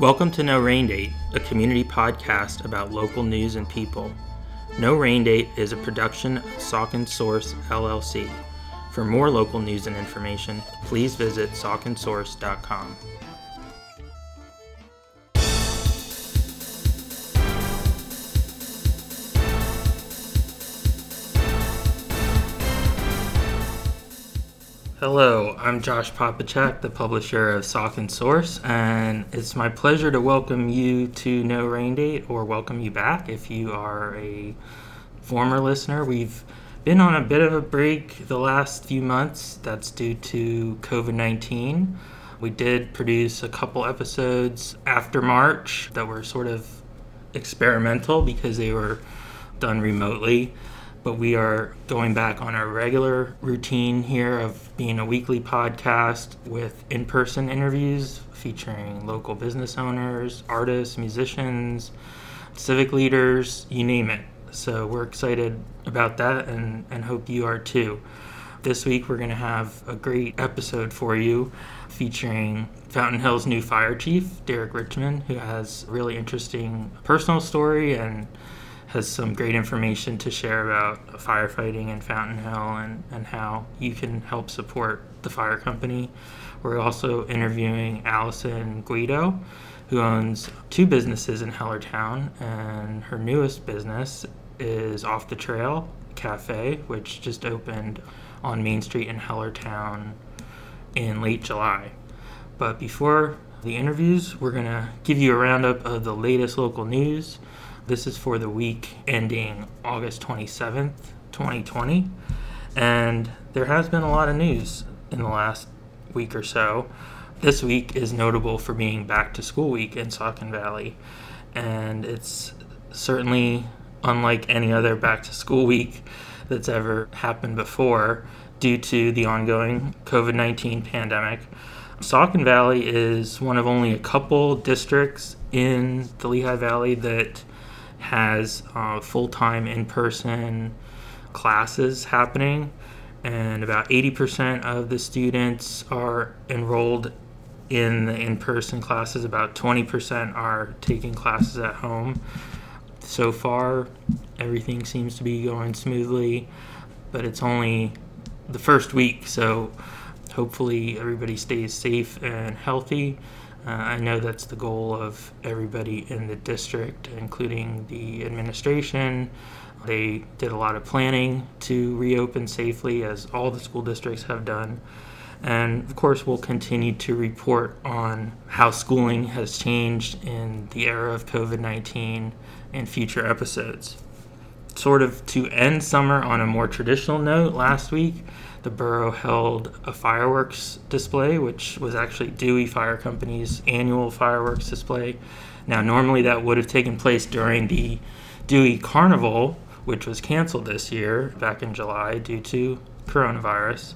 Welcome to No Rain Date, a community podcast about local news and people. No Rain Date is a production of Saucon Source LLC. For more local news and information, please visit sauconsource.com. Hello, I'm Josh Popichak, the publisher of Saucon Source, and it's my pleasure to welcome you to No Rain Date or welcome you back if you are a former listener. We've been on a bit of a break the last few months. That's due to COVID 19. We did produce a couple episodes after March that were sort of experimental because they were done remotely but we are going back on our regular routine here of being a weekly podcast with in person interviews featuring local business owners, artists, musicians, civic leaders, you name it. So we're excited about that and, and hope you are too. This week we're going to have a great episode for you featuring Fountain Hill's new fire chief, Derek Richmond, who has a really interesting personal story and has some great information to share about firefighting in Fountain Hill and, and how you can help support the fire company. We're also interviewing Allison Guido, who owns two businesses in Hellertown, and her newest business is Off the Trail Cafe, which just opened on Main Street in Hellertown in late July. But before the interviews, we're going to give you a roundup of the latest local news this is for the week ending August 27th, 2020. And there has been a lot of news in the last week or so. This week is notable for being back to school week in Saucon Valley. And it's certainly unlike any other back to school week that's ever happened before due to the ongoing COVID 19 pandemic. Saucon Valley is one of only a couple districts in the Lehigh Valley that has uh, full time in person classes happening, and about 80% of the students are enrolled in the in person classes, about 20% are taking classes at home. So far, everything seems to be going smoothly, but it's only the first week, so hopefully everybody stays safe and healthy. Uh, I know that's the goal of everybody in the district, including the administration. They did a lot of planning to reopen safely, as all the school districts have done. And of course, we'll continue to report on how schooling has changed in the era of COVID 19 in future episodes. Sort of to end summer on a more traditional note, last week the borough held a fireworks display, which was actually Dewey Fire Company's annual fireworks display. Now, normally that would have taken place during the Dewey Carnival, which was canceled this year back in July due to coronavirus.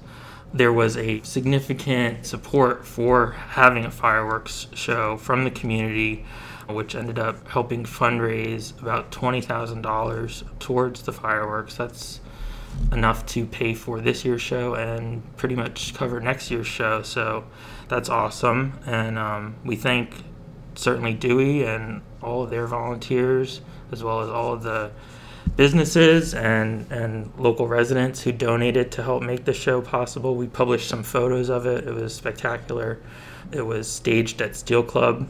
There was a significant support for having a fireworks show from the community, which ended up helping fundraise about $20,000 towards the fireworks. That's enough to pay for this year's show and pretty much cover next year's show. So that's awesome. And um, we thank certainly Dewey and all of their volunteers, as well as all of the businesses and, and local residents who donated to help make the show possible. We published some photos of it. It was spectacular. It was staged at Steel Club.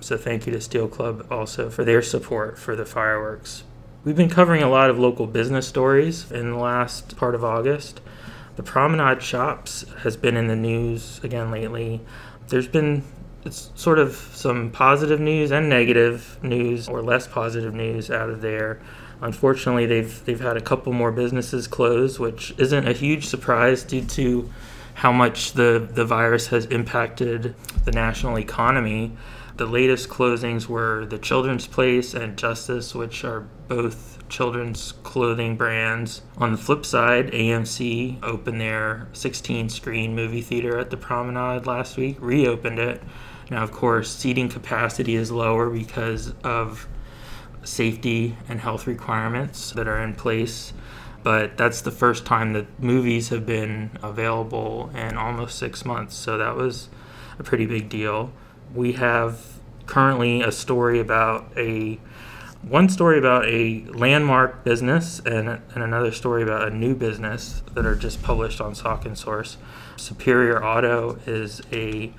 So thank you to Steel Club also for their support for the fireworks. We've been covering a lot of local business stories in the last part of August. The Promenade Shops has been in the news again lately. There's been it's sort of some positive news and negative news or less positive news out of there. Unfortunately, they've they've had a couple more businesses close, which isn't a huge surprise due to how much the the virus has impacted the national economy. The latest closings were the Children's Place and Justice, which are both children's clothing brands. On the flip side, AMC opened their 16 screen movie theater at the Promenade last week, reopened it. Now, of course, seating capacity is lower because of safety and health requirements that are in place. But that's the first time that movies have been available in almost six months. So that was a pretty big deal we have currently a story about a one story about a landmark business and, and another story about a new business that are just published on Saucon Source. Superior Auto is a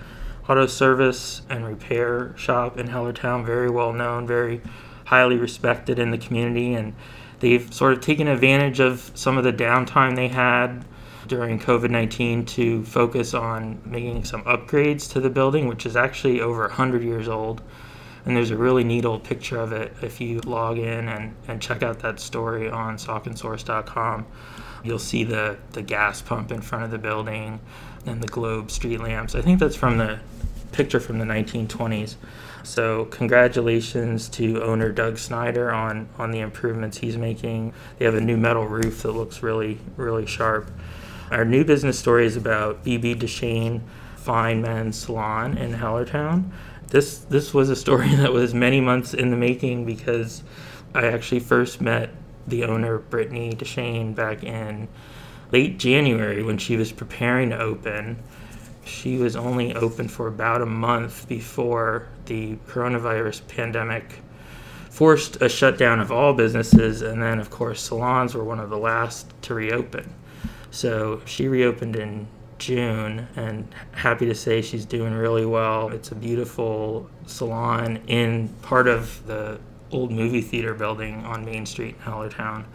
auto service and repair shop in Hellertown, very well known, very highly respected in the community, and they've sort of taken advantage of some of the downtime they had during COVID 19 to focus on making some upgrades to the building, which is actually over 100 years old. And there's a really neat old picture of it if you log in and, and check out that story on sauconsource.com. You'll see the, the gas pump in front of the building and the globe street lamps. I think that's from the picture from the 1920s. So congratulations to owner Doug Snyder on on the improvements he's making. They have a new metal roof that looks really really sharp. Our new business story is about BB Deshane Fine Men's Salon in Hellertown this this was a story that was many months in the making because I actually first met the owner Brittany Deshane back in late January when she was preparing to open. She was only open for about a month before the coronavirus pandemic forced a shutdown of all businesses, and then, of course, salons were one of the last to reopen. So she reopened in June, and happy to say she's doing really well. It's a beautiful salon in part of the old movie theater building on Main Street in Hellertown.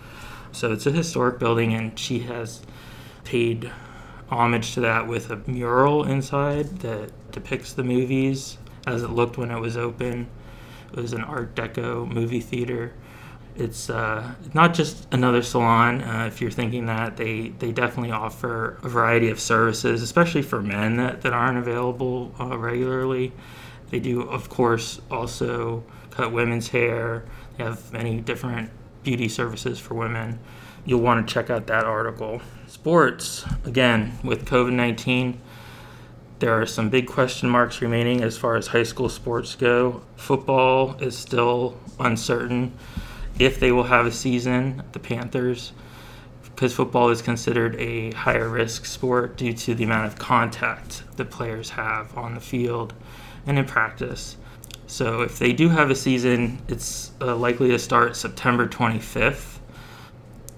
So it's a historic building, and she has paid homage to that with a mural inside that depicts the movies as it looked when it was open. It was an Art Deco movie theater it's uh, not just another salon. Uh, if you're thinking that, they, they definitely offer a variety of services, especially for men that, that aren't available uh, regularly. They do, of course, also cut women's hair. They have many different beauty services for women. You'll want to check out that article. Sports, again, with COVID 19, there are some big question marks remaining as far as high school sports go. Football is still uncertain if they will have a season, the Panthers, because football is considered a higher risk sport due to the amount of contact the players have on the field and in practice. So if they do have a season, it's uh, likely to start September 25th.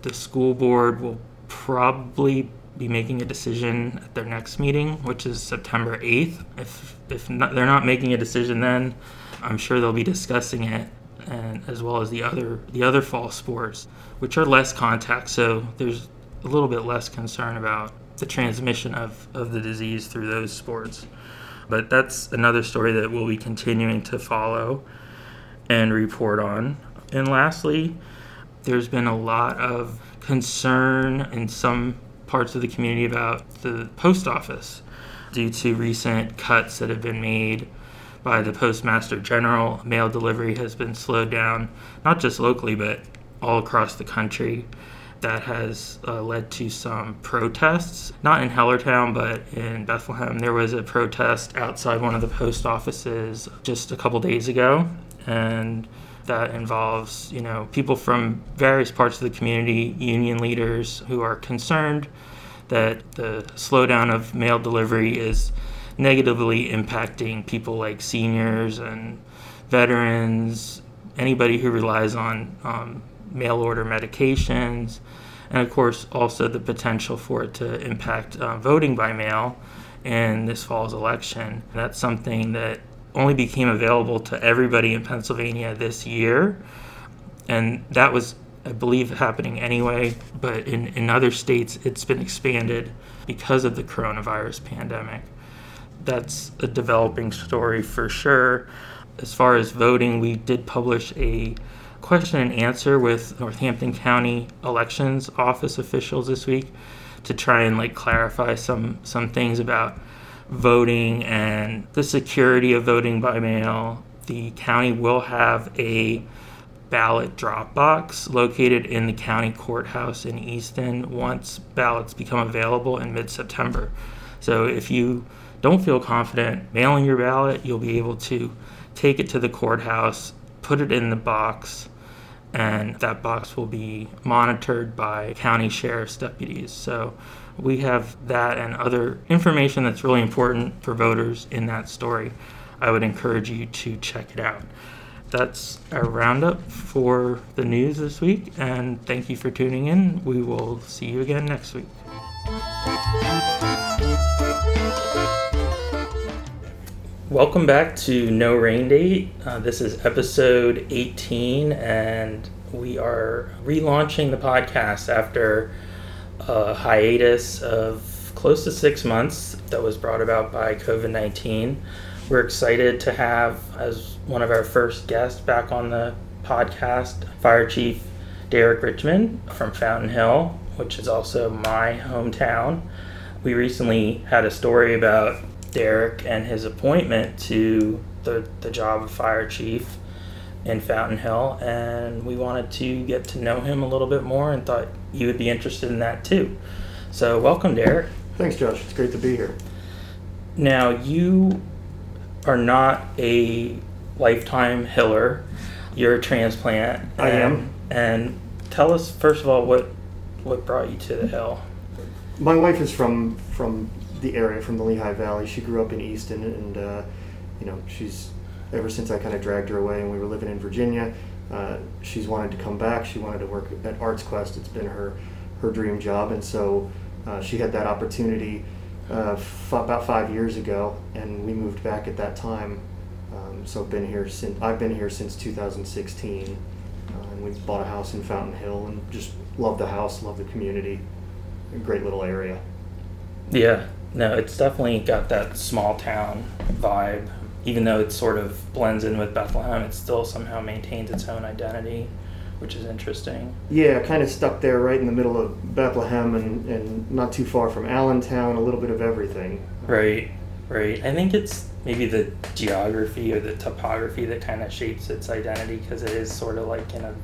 The school board will probably be making a decision at their next meeting, which is September 8th. If if not, they're not making a decision then, I'm sure they'll be discussing it and as well as the other the other fall sports, which are less contact. So there's a little bit less concern about the transmission of, of the disease through those sports. But that's another story that we'll be continuing to follow and report on. And lastly, there's been a lot of concern in some parts of the community about the post office due to recent cuts that have been made by the Postmaster General. Mail delivery has been slowed down, not just locally, but all across the country. That has uh, led to some protests, not in Hellertown, but in Bethlehem. There was a protest outside one of the post offices just a couple days ago, and that involves, you know, people from various parts of the community, union leaders who are concerned that the slowdown of mail delivery is negatively impacting people like seniors and veterans, anybody who relies on um, mail order medications, and of course, also the potential for it to impact uh, voting by mail in this fall's election. That's something that only became available to everybody in Pennsylvania this year, and that was, I believe, happening anyway. But in, in other states, it's been expanded because of the coronavirus pandemic that's a developing story for sure. As far as voting, we did publish a question and answer with Northampton County Elections Office officials this week to try and like clarify some some things about voting and the security of voting by mail. The county will have a ballot drop box located in the county courthouse in Easton once ballots become available in mid-September. So if you don't feel confident mailing your ballot, you'll be able to take it to the courthouse, put it in the box, and that box will be monitored by county sheriff's deputies. So we have that and other information that's really important for voters in that story. I would encourage you to check it out. That's our roundup for the news this week, and thank you for tuning in. We will see you again next week. Welcome back to No Rain Date. Uh, this is episode 18, and we are relaunching the podcast after a hiatus of close to six months that was brought about by COVID 19. We're excited to have, as one of our first guests back on the podcast, Fire Chief Derek Richmond from Fountain Hill, which is also my hometown. We recently had a story about Derek and his appointment to the, the job of fire chief in Fountain Hill, and we wanted to get to know him a little bit more and thought you would be interested in that too. So, welcome, Derek. Thanks, Josh. It's great to be here. Now, you are not a lifetime Hiller, you're a transplant. I and, am. And tell us, first of all, what, what brought you to the Hill? My wife is from from the area, from the Lehigh Valley. She grew up in Easton, and uh, you know, she's ever since I kind of dragged her away and we were living in Virginia. Uh, she's wanted to come back. She wanted to work at Arts Quest. It's been her her dream job, and so uh, she had that opportunity uh, f- about five years ago, and we moved back at that time. Um, so been here since I've been here since 2016, uh, and we bought a house in Fountain Hill, and just love the house, love the community, a great little area. Yeah, no, it's definitely got that small town vibe. Even though it sort of blends in with Bethlehem, it still somehow maintains its own identity, which is interesting. Yeah, kind of stuck there right in the middle of Bethlehem and, and not too far from Allentown, a little bit of everything. Right, right. I think it's maybe the geography or the topography that kind of shapes its identity because it is sort of like in a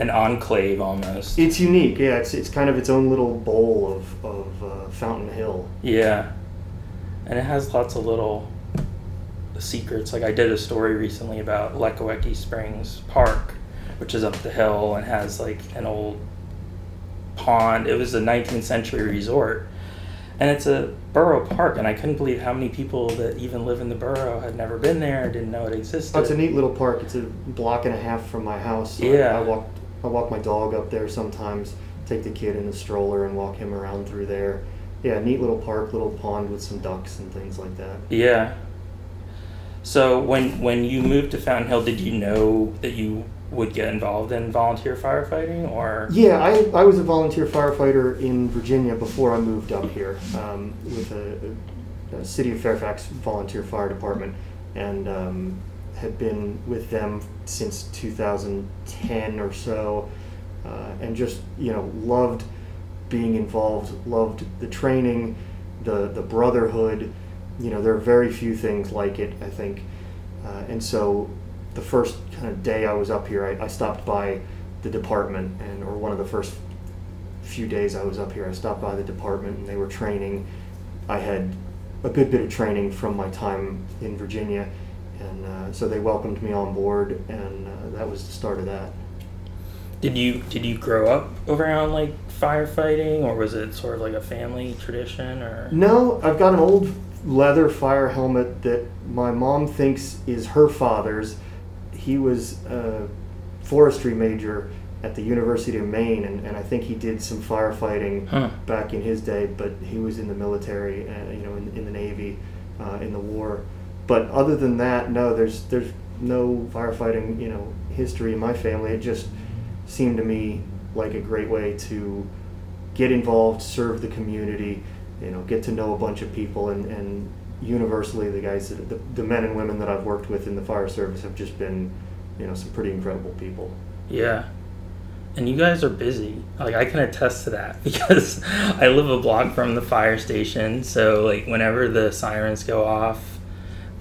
an enclave almost. It's unique, yeah. It's, it's kind of its own little bowl of, of uh, Fountain Hill. Yeah, and it has lots of little secrets. Like I did a story recently about Lekawecki Springs Park, which is up the hill and has like an old pond. It was a 19th century resort, and it's a borough park. And I couldn't believe how many people that even live in the borough had never been there, didn't know it existed. Oh, it's a neat little park. It's a block and a half from my house. So Yeah. I, I walk I walk my dog up there sometimes. Take the kid in a stroller and walk him around through there. Yeah, neat little park, little pond with some ducks and things like that. Yeah. So when when you moved to Fountain Hill, did you know that you would get involved in volunteer firefighting, or Yeah, I, I was a volunteer firefighter in Virginia before I moved up here um, with a, a City of Fairfax Volunteer Fire Department and um, had been with them since 2010 or so uh, and just, you know, loved being involved, loved the training, the, the brotherhood. You know, there are very few things like it, I think. Uh, and so the first kind of day I was up here, I, I stopped by the department, and or one of the first few days I was up here, I stopped by the department, and they were training. I had a good bit of training from my time in Virginia, and uh, so they welcomed me on board, and uh, that was the start of that. did you did you grow up around like firefighting, or was it sort of like a family tradition, or No, I've got an old leather fire helmet that my mom thinks is her father's. He was a forestry major at the University of Maine, and, and I think he did some firefighting Huh. back in his day, but he was in the military, uh, you know, in, in the Navy, uh, in the war. But other than that, no, there's there's no firefighting, you know, history in my family. It just seemed to me like a great way to get involved, serve the community, you know, get to know a bunch of people, and, and universally, the guys, that, the, the men and women that I've worked with in the fire service have just been, you know, some pretty incredible people. Yeah. And you guys are busy. Like I can attest to that because I live a block from the fire station. So like whenever the sirens go off,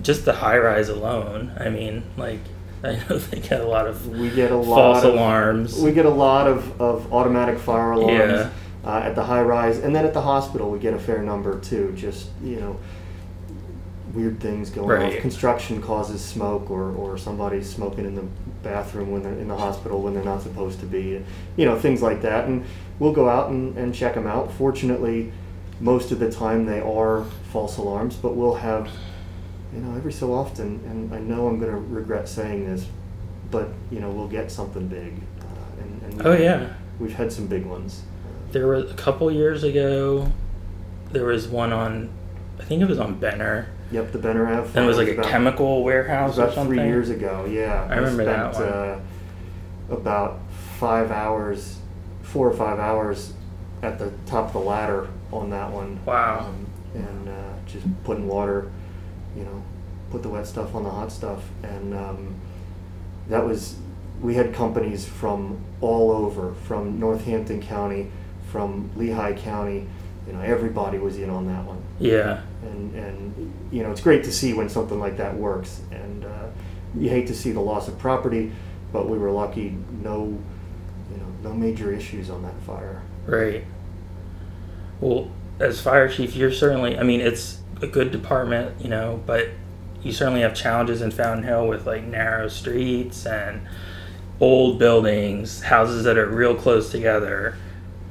just the high rise alone, I mean, like I know they get a lot of We get a lot false of alarms. We get a lot of, of automatic fire alarms Yeah. uh, at the high rise, and then at the hospital we get a fair number too. Just you know, weird things going Right. off. Construction causes smoke, or, or somebody's smoking in the bathroom when they're in the hospital when they're not supposed to be. You know, things like that, and we'll go out and, and check them out. Fortunately, most of the time they are false alarms, but we'll have you know, every so often, and I know I'm going to regret saying this, but you know, we'll get something big. Uh, and, and Oh yeah, we've had some big ones. there were a couple years ago. There was one on, I think it was on Benner, Yep, the Benner Ave. and it was like a about- chemical was warehouse or about something. three years ago. Yeah, I remember that one. Uh, about five hours, four or five hours, at the top of the ladder on that one. Wow. Um, and uh, just putting water, you know, put the wet stuff on the hot stuff, and um, that was. We had companies from all over, from Northampton County, from Lehigh County. You know, everybody was in on that one Yeah, and and you know it's great to see when something like that works and uh, you hate to see the loss of property but we were lucky no you know no major issues on that fire right. Well, as fire chief, you're certainly. I mean, it's a good department, you know, but you certainly have challenges in Fountain Hill with like narrow streets and old buildings, houses that are real close together.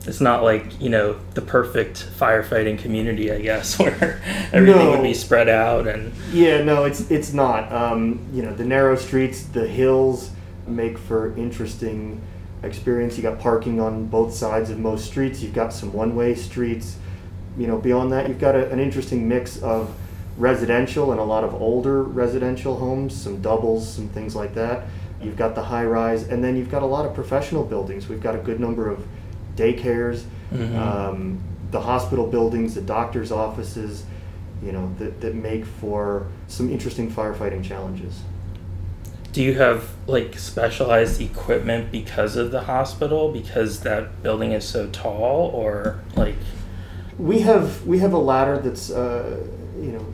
It's not like you know the perfect firefighting community, I guess, where everything would be spread out and yeah no it's it's not. Um, you know the narrow streets the hills make for interesting experience. You got parking on both sides of most streets. You've got some one-way streets you know beyond that you've got a, an interesting mix of residential and a lot of older residential homes some doubles some things like that. You've got the high rise and then you've got a lot of professional buildings. We've got a good number of daycares Mhm. um, the hospital buildings the doctors offices you know that, that make for some interesting firefighting challenges. Do you have like specialized equipment because of the hospital? Because that building is so tall or like We have we have a ladder that's uh, you know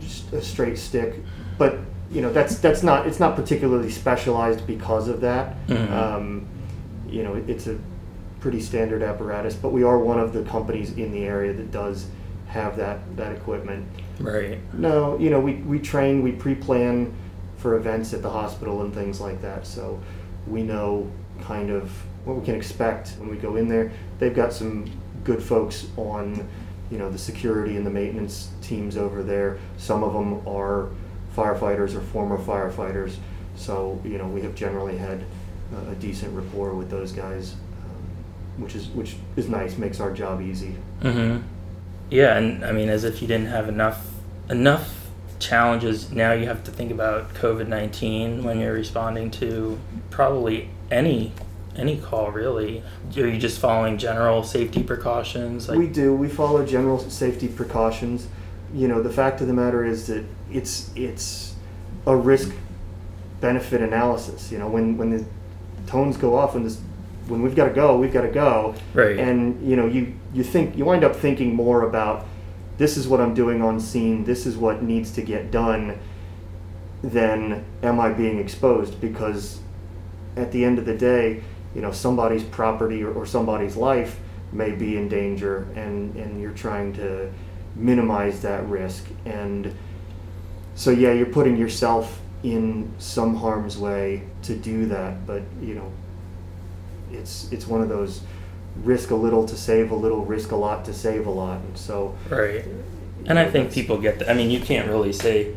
just a straight stick, but you know that's that's not it's not particularly specialized because of that. Mhm. Um, you know, it's a pretty standard apparatus, but we are one of the companies in the area that does have that that equipment. right No, you know, we, we train, we pre-plan for events at the hospital and things like that, so we know kind of what we can expect when we go in there. They've got some good folks on, you know, the security and the maintenance teams over there. Some of them are firefighters or former firefighters, so, you know, we have generally had uh, a decent rapport with those guys, um, which is, which is nice, makes our job easy. mm-hmm yeah and i mean as if you didn't have enough enough challenges now you have to think about covid-19 when you're responding to probably any any call really are you just following general safety precautions like we do. We follow general safety precautions. You know, the fact of the matter is that it's it's a risk benefit analysis. You know, when when the tones go off, when this when we've got to go, we've got to go. Right. And you know, you you think you wind up thinking more about this is what I'm doing on scene. This is what needs to get done. Than am I being exposed? Because at the end of the day, you know, somebody's property or, or somebody's life may be in danger, and and you're trying to minimize that risk. And so, yeah, you're putting yourself in some harm's way to do that. But you know, it's it's one of those risk a little to save a little, risk a lot to save a lot. And so, Right. And I think people get that. I mean, you can't really say,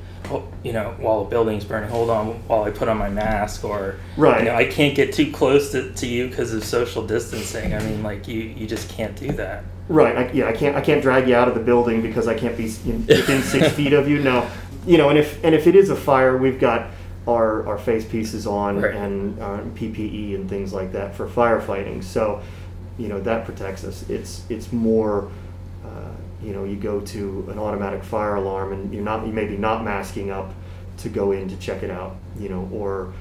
you know, while a building's burning, hold on while I put on my mask, or Right. you know, I can't get too close to, to you because of social distancing. I mean, like you, you just can't do that. Right. I, yeah, I can't. I can't drag you out of the building because I can't be in, within six feet of you. No. You know, and if and if it is a fire, we've got our our face pieces on Right. and uh, PPE and things like that for firefighting. So, you know, that protects us. It's it's more. Uh, you know, you go to an automatic fire alarm and you're not you maybe not masking up to go in to check it out. You know, or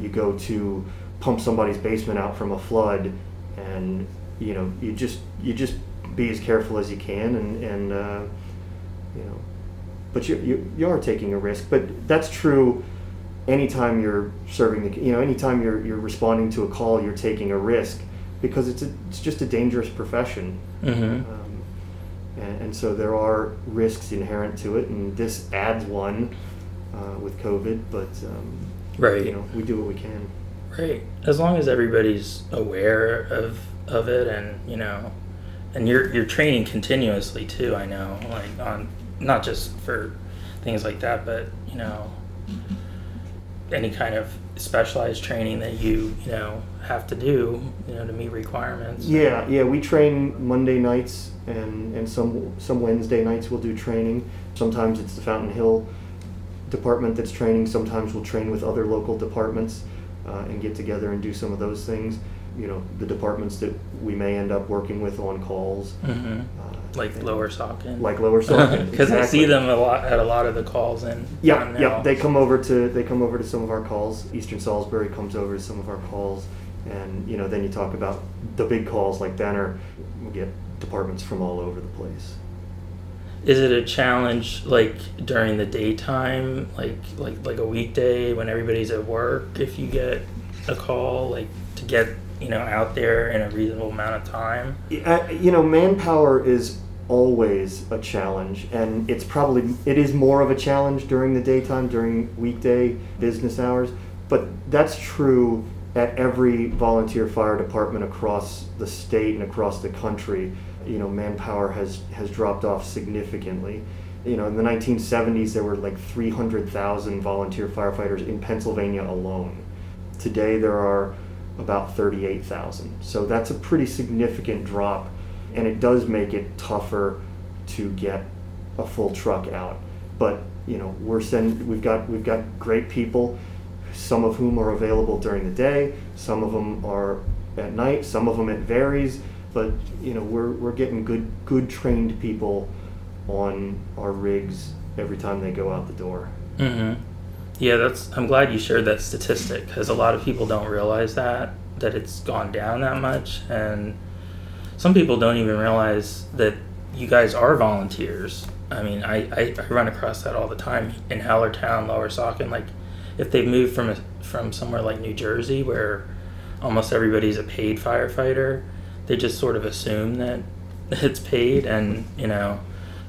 you go to pump somebody's basement out from a flood and you know you just you just be as careful as you can and and uh, you know but you, you you are taking a risk but that's true anytime you're serving the you know anytime you're you're responding to a call you're taking a risk because it's a, it's just a dangerous profession Mm-hmm. um, and, and so there are risks inherent to it and this adds one uh, with COVID but um, Right. you know we do what we can Right. As long as everybody's aware of of it, and you know, and you're you're training continuously too. I know, like on not just for things like that. But you know, any kind of specialized training that you you know have to do you know to meet requirements. Yeah, yeah. We train Monday nights and and some some Wednesday nights we'll do training. Sometimes it's the Fountain Hill department that's training. Sometimes we'll train with other local departments uh, and get together and do some of those things. You know, the departments that we may end up working with on calls. hmm Uh, Like and- lower Saucon. Like Lower Saucon. Because I see them a lot at a lot of the calls in. Yeah, yeah. They come over to they come over to some of our calls. Eastern Salisbury comes over to some of our calls, and you know then you talk about the big calls like Benner. We get departments from all over the place. Is it a challenge like during the daytime, like like like a weekday when everybody's at work? If you get a call, like to get you know out there in a reasonable amount of time. You know, manpower is always a challenge, and it's probably it is more of a challenge during the daytime, during weekday business hours. But that's true at every volunteer fire department across the state and across the country. You know, manpower has has dropped off significantly. You know, in the 1970s, there were like 300,000 volunteer firefighters in Pennsylvania alone. Today, there are about 38,000. So that's a pretty significant drop, and it does make it tougher to get a full truck out. But you know, we're send we've got we've got great people, some of whom are available during the day, some of them are at night, some of them it varies. But you know, we're we're getting good good trained people on our rigs every time they go out the door. hmm Yeah, that's. I'm glad you shared that statistic because a lot of people don't realize that that it's gone down that much, and some people don't even realize that you guys are volunteers. I mean, I, I, I run across that all the time in Hellertown, Lower Saucon. Like, if they've moved from a, from somewhere like New Jersey, where almost everybody's a paid firefighter, they just sort of assume that it's paid, and you know,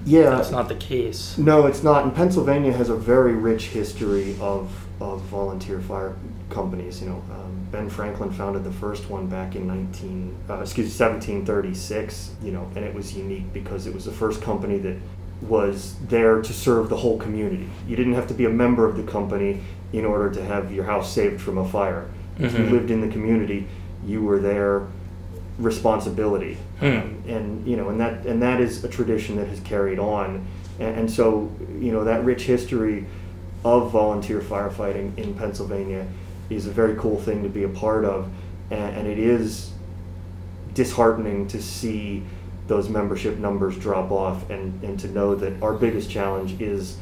Yeah, that's not the case. No, it's not. And Pennsylvania has a very rich history of, of volunteer fire companies. You know, um, Ben Franklin founded the first one back in 19, uh, excuse me, 1736. You know, and it was unique because it was the first company that was there to serve the whole community. You didn't have to be a member of the company in order to have your house saved from a fire. If you Mhm. lived in the community, you were their responsibility Hmm. um, and you know and that and that is a tradition that has carried on and, and so you know that rich history of volunteer firefighting in Pennsylvania is a very cool thing to be a part of and, and it is disheartening to see those membership numbers drop off and, and to know that our biggest challenge is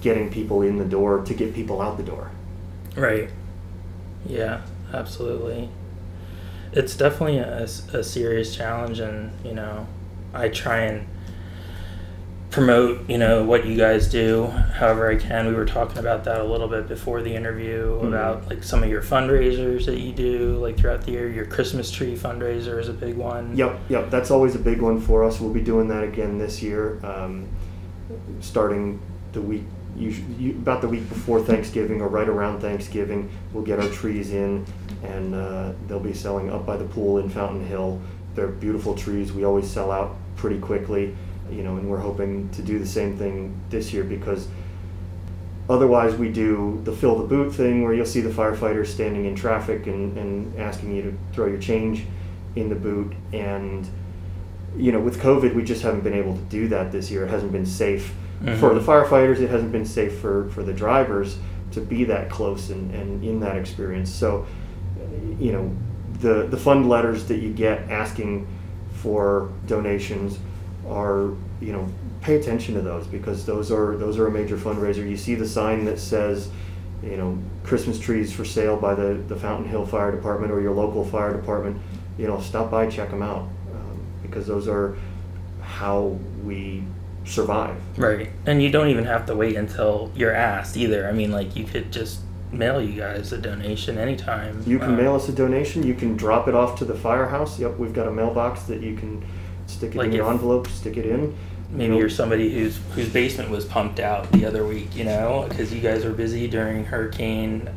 getting people in the door to get people out the door Right. Yeah, absolutely. It's definitely a, a serious challenge, and you know, I try and promote you know what you guys do however I can. We were talking about that a little bit before the interview Mhm. about like some of your fundraisers that you do like throughout the year. Your Christmas tree fundraiser is a big one. Yep, yep. That's always a big one for us. We'll be doing that again this year, um, starting the week, usually, about the week before Thanksgiving or right around Thanksgiving. We'll get our trees in, and uh, they'll be selling up by the pool in Fountain Hill. They're beautiful trees. We always sell out pretty quickly, you know, and we're hoping to do the same thing this year because Otherwise, we do the fill the boot thing where you'll see the firefighters standing in traffic and, and asking you to throw your change in the boot. And, you know, with COVID, we just haven't been able to do that this year. It hasn't been safe for Mhm. the firefighters, it hasn't been safe for, for the drivers to be that close and, and in that experience. So, you know, the, the fund letters that you get asking for donations are, you know, pay attention to those because those are those are a major fundraiser. You see the sign that says, you know, Christmas trees for sale by the, the Fountain Hill Fire Department or your local fire department. You know, stop by, check them out um, because those are how we survive. Right. And you don't even have to wait until you're asked either. I mean, like you could just mail you guys a donation anytime. You can Um, mail us a donation. You can drop it off to the firehouse. Yep, we've got a mailbox that you can stick it Like in your envelope, stick it in. Maybe you're somebody whose whose basement was pumped out the other week, you know, because you guys were busy during Hurricane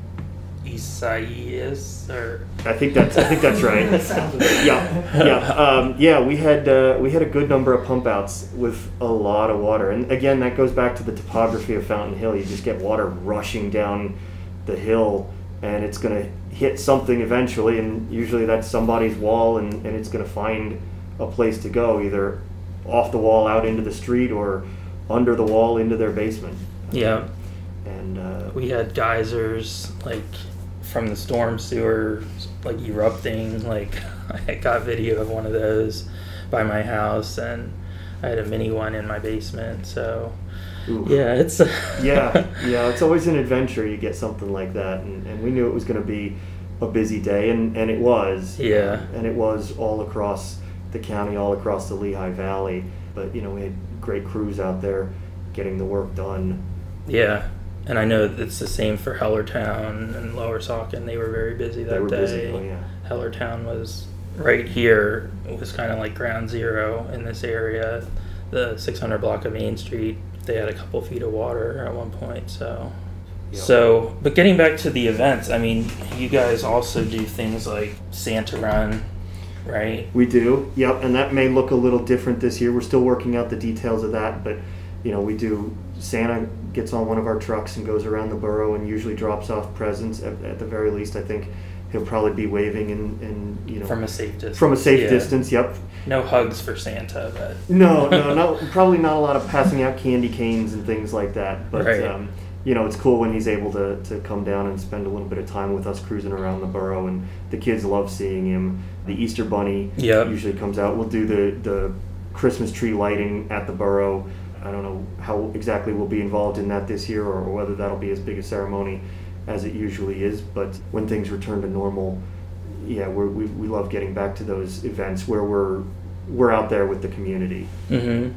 Isaias or I think that's I think that's right. Right. yeah, yeah, um, yeah. We had uh, we had a good number of pump outs with a lot of water, and again, that goes back to the topography of Fountain Hill. You just get water rushing down the hill, and it's going to hit something eventually, and usually that's somebody's wall, and, and it's going to find a place to go, either off the wall out into the street or under the wall into their basement. yeah. And uh, We had geysers like from the storm sewer like erupting. Like I got video of one of those by my house, and I had a mini one in my basement. So ooh. yeah, it's yeah, yeah, it's always an adventure. You get something like that, and, and we knew it was going to be a busy day, and, and it was. Yeah. and it was all across the county, all across the Lehigh Valley. But you know, we had great crews out there getting the work done. Yeah, and I know it's the same for Hellertown and Lower Saucon. They were very busy that They were day. busy. Oh yeah, Hellertown was right here. It was kind of like ground zero in this area. The 600 block of Main Street, they had a couple feet of water at one point. So, Yeah. so, but getting back to the events, I mean, you guys also do things like Santa Run, right? we do. Yep, and that may look a little different this year. We're still working out the details of that, but you know, we do. Santa gets on one of our trucks and goes around the borough and usually drops off presents. At, at the very least, I think he'll probably be waving and, and you know From a safe distance. from a safe Yeah. distance. Yep, No hugs for Santa, but No, no, not probably not a lot of passing out candy canes and things like that. But Right. um, you know, it's cool when he's able to, to come down and spend a little bit of time with us cruising around the borough, and the kids love seeing him. The Easter Bunny Yep. usually comes out. We'll do the the Christmas tree lighting at the borough. I don't know how exactly we'll be involved in that this year, or, or whether that'll be as big a ceremony as it usually is. But when things return to normal, yeah, we're, we we love getting back to those events where we're we're out there with the community. Mm-hmm.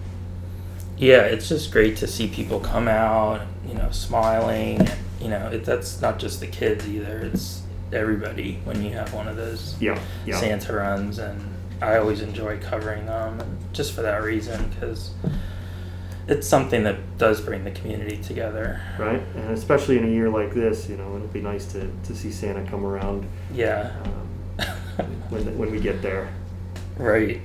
Yeah, it's just great to see people come out, you know, smiling. You know, it, that's not just the kids either; it's everybody when you have one of those Yeah, yeah. Santa runs, and I always enjoy covering them, just for that reason, because it's something that does bring the community together. Right, and especially in a year like this, you know, it'll be nice to, to see Santa come around Yeah, um, when, when we get there. right,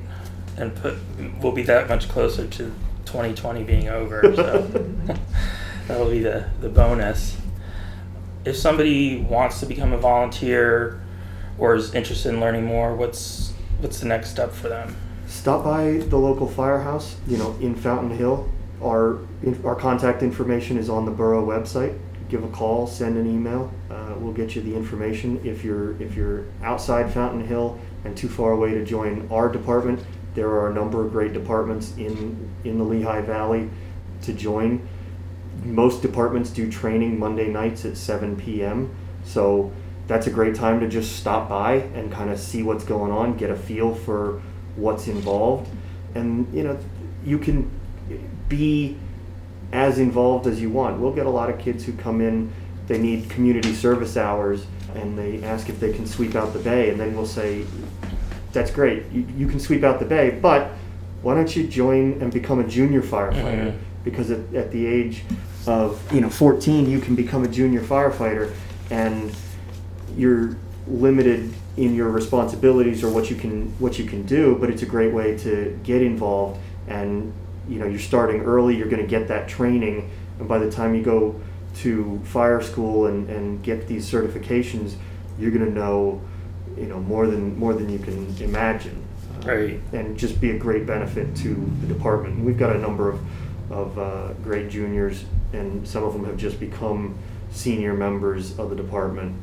and put we'll be that much closer to 2020 being over, so that'll be the the bonus. If somebody wants to become a volunteer or is interested in learning more, what's what's the next step for them? Stop by the local firehouse, you know, in Fountain Hill. Our our contact information is on the borough website. Give a call, send an email. Uh, we'll get you the information. If you're if you're outside Fountain Hill and too far away to join our department, there are a number of great departments in in the Lehigh Valley to join. most departments do training Monday nights at 7 p.m. So that's a great time to just stop by and kind of see what's going on, get a feel for what's involved. And, you know, you can be as involved as you want. We'll get a lot of kids who come in, they need community service hours, and they ask if they can sweep out the bay. And then we'll say, that's great, you, you can sweep out the bay, but why don't you join and become a junior firefighter? Mhm. Because at, at the age of you know 14, you can become a junior firefighter, and you're limited in your responsibilities or what you can what you can do. But it's a great way to get involved, and you know you're starting early. You're going to get that training, and by the time you go to fire school and, and get these certifications, you're going to know you know more than more than you can imagine Uh, Right. and just be a great benefit to the department. We've got a number of, of uh, great juniors, and some of them have just become senior members of the department.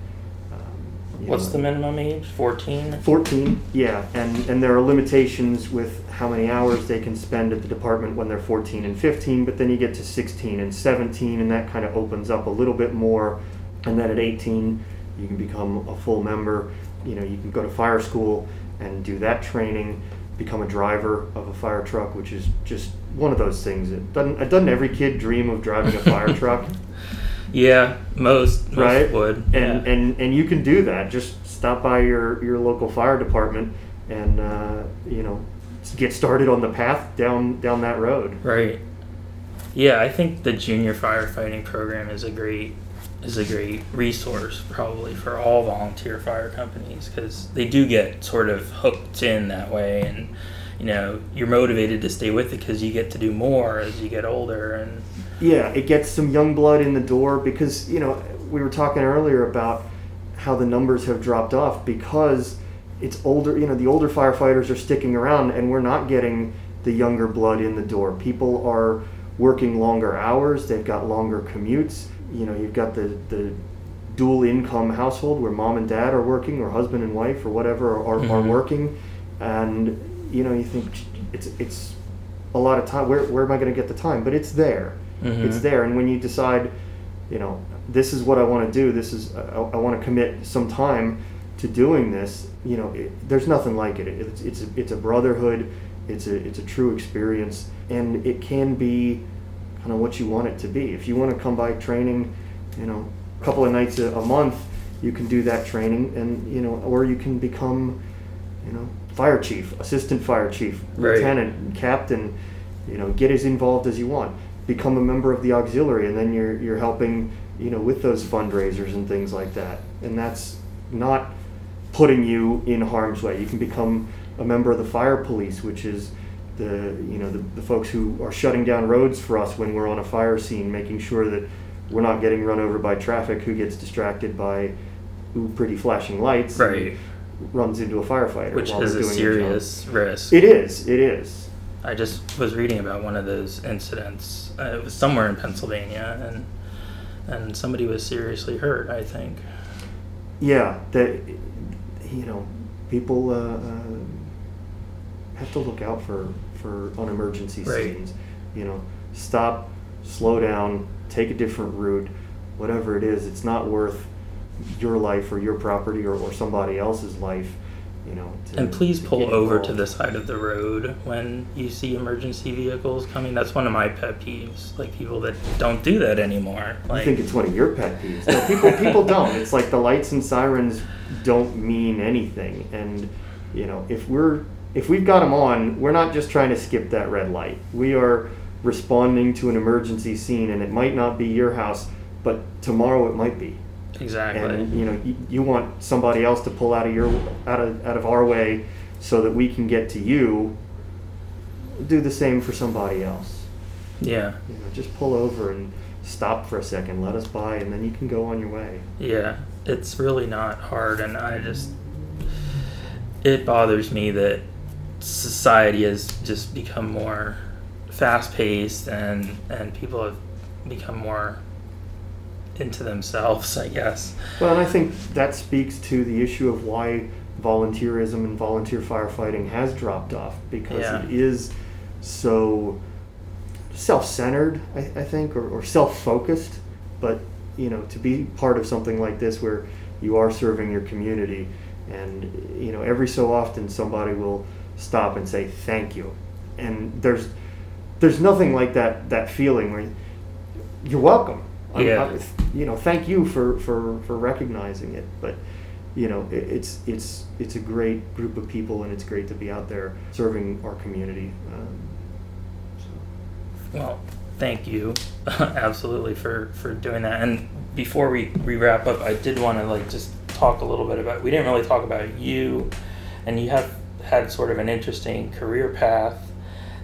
You What's know, the minimum age? 14? 14, yeah, and, and there are limitations with how many hours they can spend at the department when they're 14 and 15, but then you get to 16 and 17, and that kind of opens up a little bit more. And then at 18, you can become a full member. You know, you can go to fire school and do that training, become a driver of a fire truck, which is just one of those things. It doesn't, doesn't every kid dream of driving a fire truck? Yeah, most, most right? would. And, yeah. and and you can do that. Just stop by your your local fire department and uh, you know get started on the path down down that road. Right. Yeah, I think the junior firefighting program is a great is a great resource probably for all volunteer fire companies because they do get sort of hooked in that way and you know you're motivated to stay with it because you get to do more as you get older and Yeah, it gets some young blood in the door because, you know, we were talking earlier about how the numbers have dropped off because it's older, you know, the older firefighters are sticking around and we're not getting the younger blood in the door. People are working longer hours, they've got longer commutes. You know, you've got the, the dual income household where mom and dad are working or husband and wife or whatever are, are, are working and you know, you think it's it's a lot of time where, where am I going to get the time? But it's there Mhm. it's there. And when you decide you know this is what i want to do this is i, I want to commit some time to doing this you know it, there's nothing like it. It's it's a, it's a brotherhood. It's a it's a true experience. And it can be kind of what you want it to be. If you want to come by training you know a couple of nights a, a month you can do that training and you know or you can become you know fire chief assistant fire chief Right. lieutenant captain you know get as involved as you want become a member of the auxiliary and then you're you're helping you know with those fundraisers and things like that and that's not putting you in harm's way you can become a member of the fire police which is the you know the, the folks who are shutting down roads for us when we're on a fire scene making sure that we're not getting run over by traffic who gets distracted by ooh, pretty flashing lights and Right. runs into a firefighter which is a serious risk. it is it is I just was reading about one of those incidents. Uh, it was somewhere in Pennsylvania, and and somebody was seriously hurt. I think. yeah that you know people uh, uh, have to look out for for on emergency Right. scenes you know stop slow down take a different route whatever it is it's not worth your life or your property or, or somebody else's life you know to, And please pull over to the side of the road when you see emergency vehicles coming. That's one of my pet peeves. Like people that don't do that anymore. I Like, think it's one of your pet peeves. No, people people don't. It's like the lights and sirens don't mean anything. And you know, if we're if we've got them on, we're not just trying to skip that red light. We are responding to an emergency scene, and it might not be your house, but tomorrow it might be. Exactly. And you know, you, you want somebody else to pull out of your out of out of our way so that we can get to you. Do the same for somebody else. yeah, You know, just pull over and stop for a second, let us by, and then you can go on your way. yeah. It's really not hard, and I just it bothers me that society has just become more fast paced and and people have become more into themselves. I guess. Well, and I think that speaks to the issue of why volunteerism and volunteer firefighting has dropped off because Yeah. it is so self-centered, I, I think, or, or self-focused. But you know, to be part of something like this where you are serving your community, and you know, every so often somebody will stop and say thank you, and there's there's nothing like that that feeling where you're welcome. I'm- Yeah. I'm- you know, thank you for, for, for recognizing it. But you know, it, it's it's it's a great group of people, and it's great to be out there serving our community. Um, so. Well, thank you, absolutely for for doing that. And before we, we wrap up, I did want to like just talk a little bit about. We didn't really talk about you, and you have had sort of an interesting career path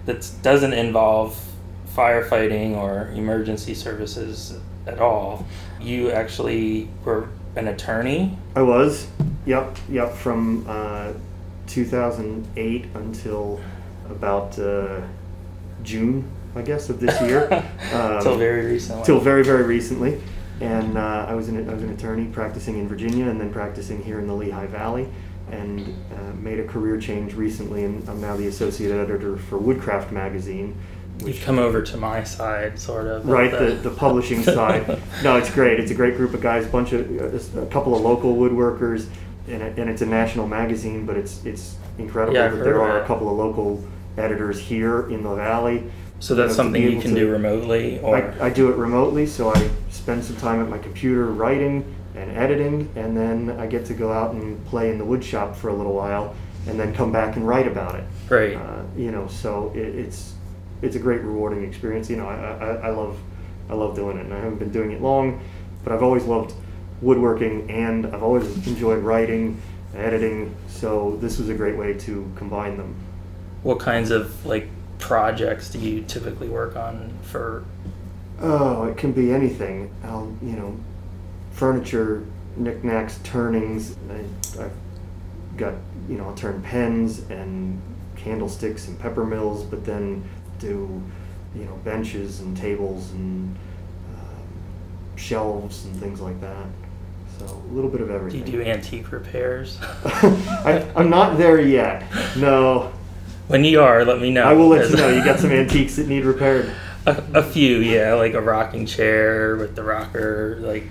that doesn't involve firefighting or emergency services at all. You actually were an attorney. I was, yep, yep, from uh, 2008 until about uh, June, I guess, of this year. Um, Until very recently. Till very, very recently. And uh, I, was an, I was an attorney practicing in Virginia and then practicing here in the Lehigh Valley and uh, made a career change recently. And I'm now the associate editor for Woodcraft Magazine. You've come over to my side, sort of. Right, the, the publishing side. No, it's great. It's a great group of guys, a bunch of, uh, a couple of local woodworkers, and, it, and it's a national magazine, but it's, it's incredible Yeah, that there are it. a couple of local editors here in the valley. So that's you know, something you can to- do remotely, or I, I do it remotely, so I spend some time at my computer writing and editing, and then I get to go out and play in the wood shop for a little while, and then come back and write about it. right? Uh, you know, so it, it's it's a great rewarding experience. You know, I, I, I love I love doing it, and I haven't been doing it long, but I've always loved woodworking, and I've always enjoyed writing, editing. So this was a great way to combine them. What kinds of like projects do you typically work on for? Oh, it can be anything. I'll, you know, furniture, knickknacks, turnings. I, I've got, you know, I'll turn pens and candlesticks and pepper mills, but then do, you know, benches and tables and um, shelves and things like that. So a little bit of everything. Do you do antique repairs? I, I'm not there yet. No, when you are, let me know. I will let you know. You got some antiques that need repaired. A, a few, yeah, like a rocking chair with the rocker like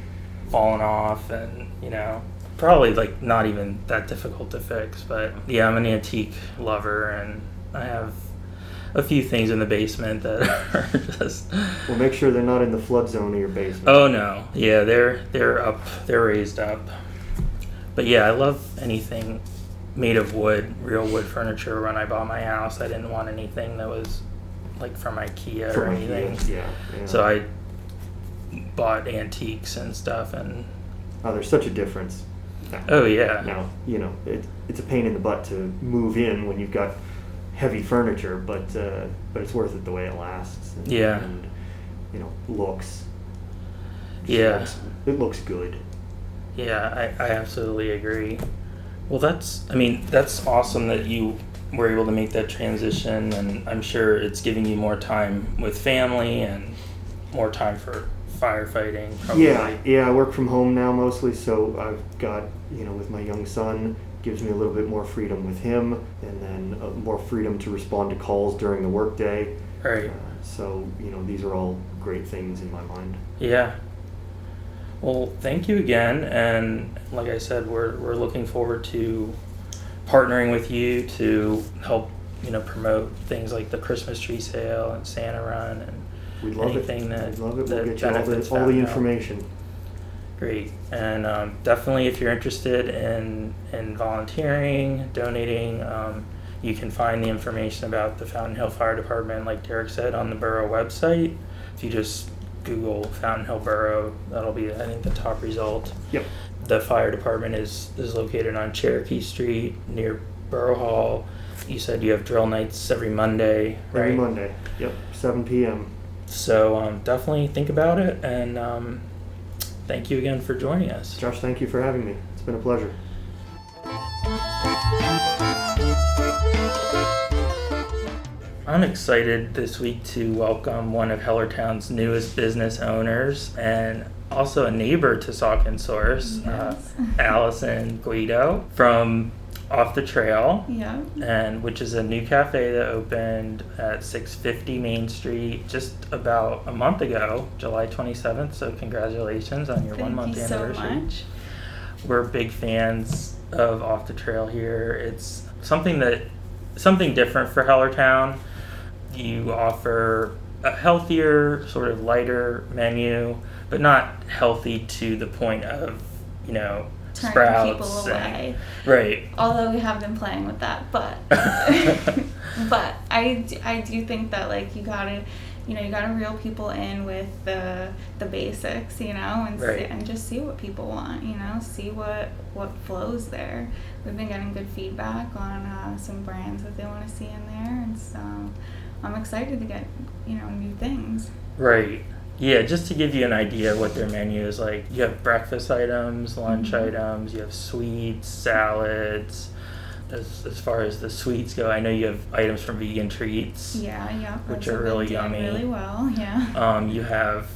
falling off, and you know, probably like not even that difficult to fix. But yeah, I'm an antique lover, and I have a few things in the basement that are just. We'll make sure they're not in the flood zone of your basement. Oh no, yeah, they're they're up, they're raised up. But yeah, I love anything made of wood, real wood furniture. When I bought my house, I didn't want anything that was like from IKEA or anything. IKEA, Yeah, yeah. So I bought antiques and stuff, and Oh, there's such a difference. Oh yeah, now you know it, it's a pain in the butt to move in when you've got heavy furniture, but uh, but it's worth it the way it lasts. And, Yeah. and you know looks. Yeah. Looks- it looks good. yeah, I, I absolutely agree. Well, that's I mean that's awesome that you were able to make that transition, and I'm sure it's giving you more time with family and more time for firefighting. Probably. Yeah, yeah. I work from home now mostly, so I've got you know with my young son gives me a little bit more freedom with him, and then uh, more freedom to respond to calls during the workday. Right. Uh, so you know these are all great things in my mind. Yeah. Well, thank you again, and like I said, we're we're looking forward to partnering with you to help you know promote things like the Christmas tree sale and Santa Run and We'd love anything it. that We'd love it. We'll get you all the, all the Fountain Hill. Great, and um, definitely if you're interested in in volunteering, donating, um, you can find the information about the Fountain Hill Fire Department, like Derek said, on the borough website. If you just Google Fountain Hill Borough, that'll be I think the top result. Yep. The fire department is is located on Cherokee Street near Borough Hall. You said you have drill nights every Monday, right? Every Monday. Yep. 7 p.m. So um, definitely think about it, and um, thank you again for joining us. Josh, thank you for having me. It's been a pleasure. I'm excited this week to welcome one of Hellertown's newest business owners and also a neighbor to Saucon Source, uh, Allison Guido from Off the Trail, Yeah. and which is a new cafe that opened at 650 Main Street just about a month ago, July 27th. So congratulations on your one Thank month you so anniversary. much. we're big fans of Off the Trail here. It's something that something different for Hellertown. You offer a healthier, sort of lighter menu, but not healthy to the point of you know Turning sprouts people and- away. right. Although we have been playing with that, but but I, I do think that like you gotta you know you gotta reel people in with the the basics you know and Right. see, and just see what people want you know see what what flows there. We've been getting good feedback on uh, some brands that they want to see in there, and so I'm excited to get you know new things. Right. Yeah, just to give you an idea of what their menu is like, you have breakfast items, lunch Mhm. items, you have sweets, salads. As, as far as the sweets go, I know you have items from vegan treats. Yeah, yeah, Which are really yummy. Really well, yeah. Um, you have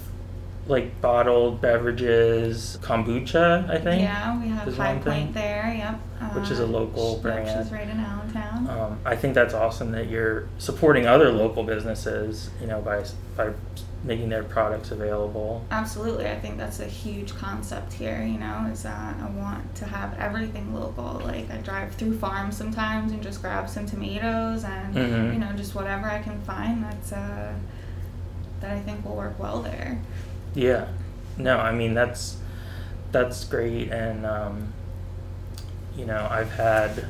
like bottled beverages, kombucha, I think. Yeah, we have is High. Point there. Yep. Which is a Uh, local sh- brand. Yep, she's right in Allentown. Um, I think that's awesome that you're supporting other local businesses, you know, by by making their products available. Absolutely, I think that's a huge concept here. You know, is that I want to have everything local. Like I drive through farms sometimes and just grab some tomatoes and Mhm. you know just whatever I can find that's uh, that I think will work well there. Yeah. No, I mean that's that's great and um, you know, I've had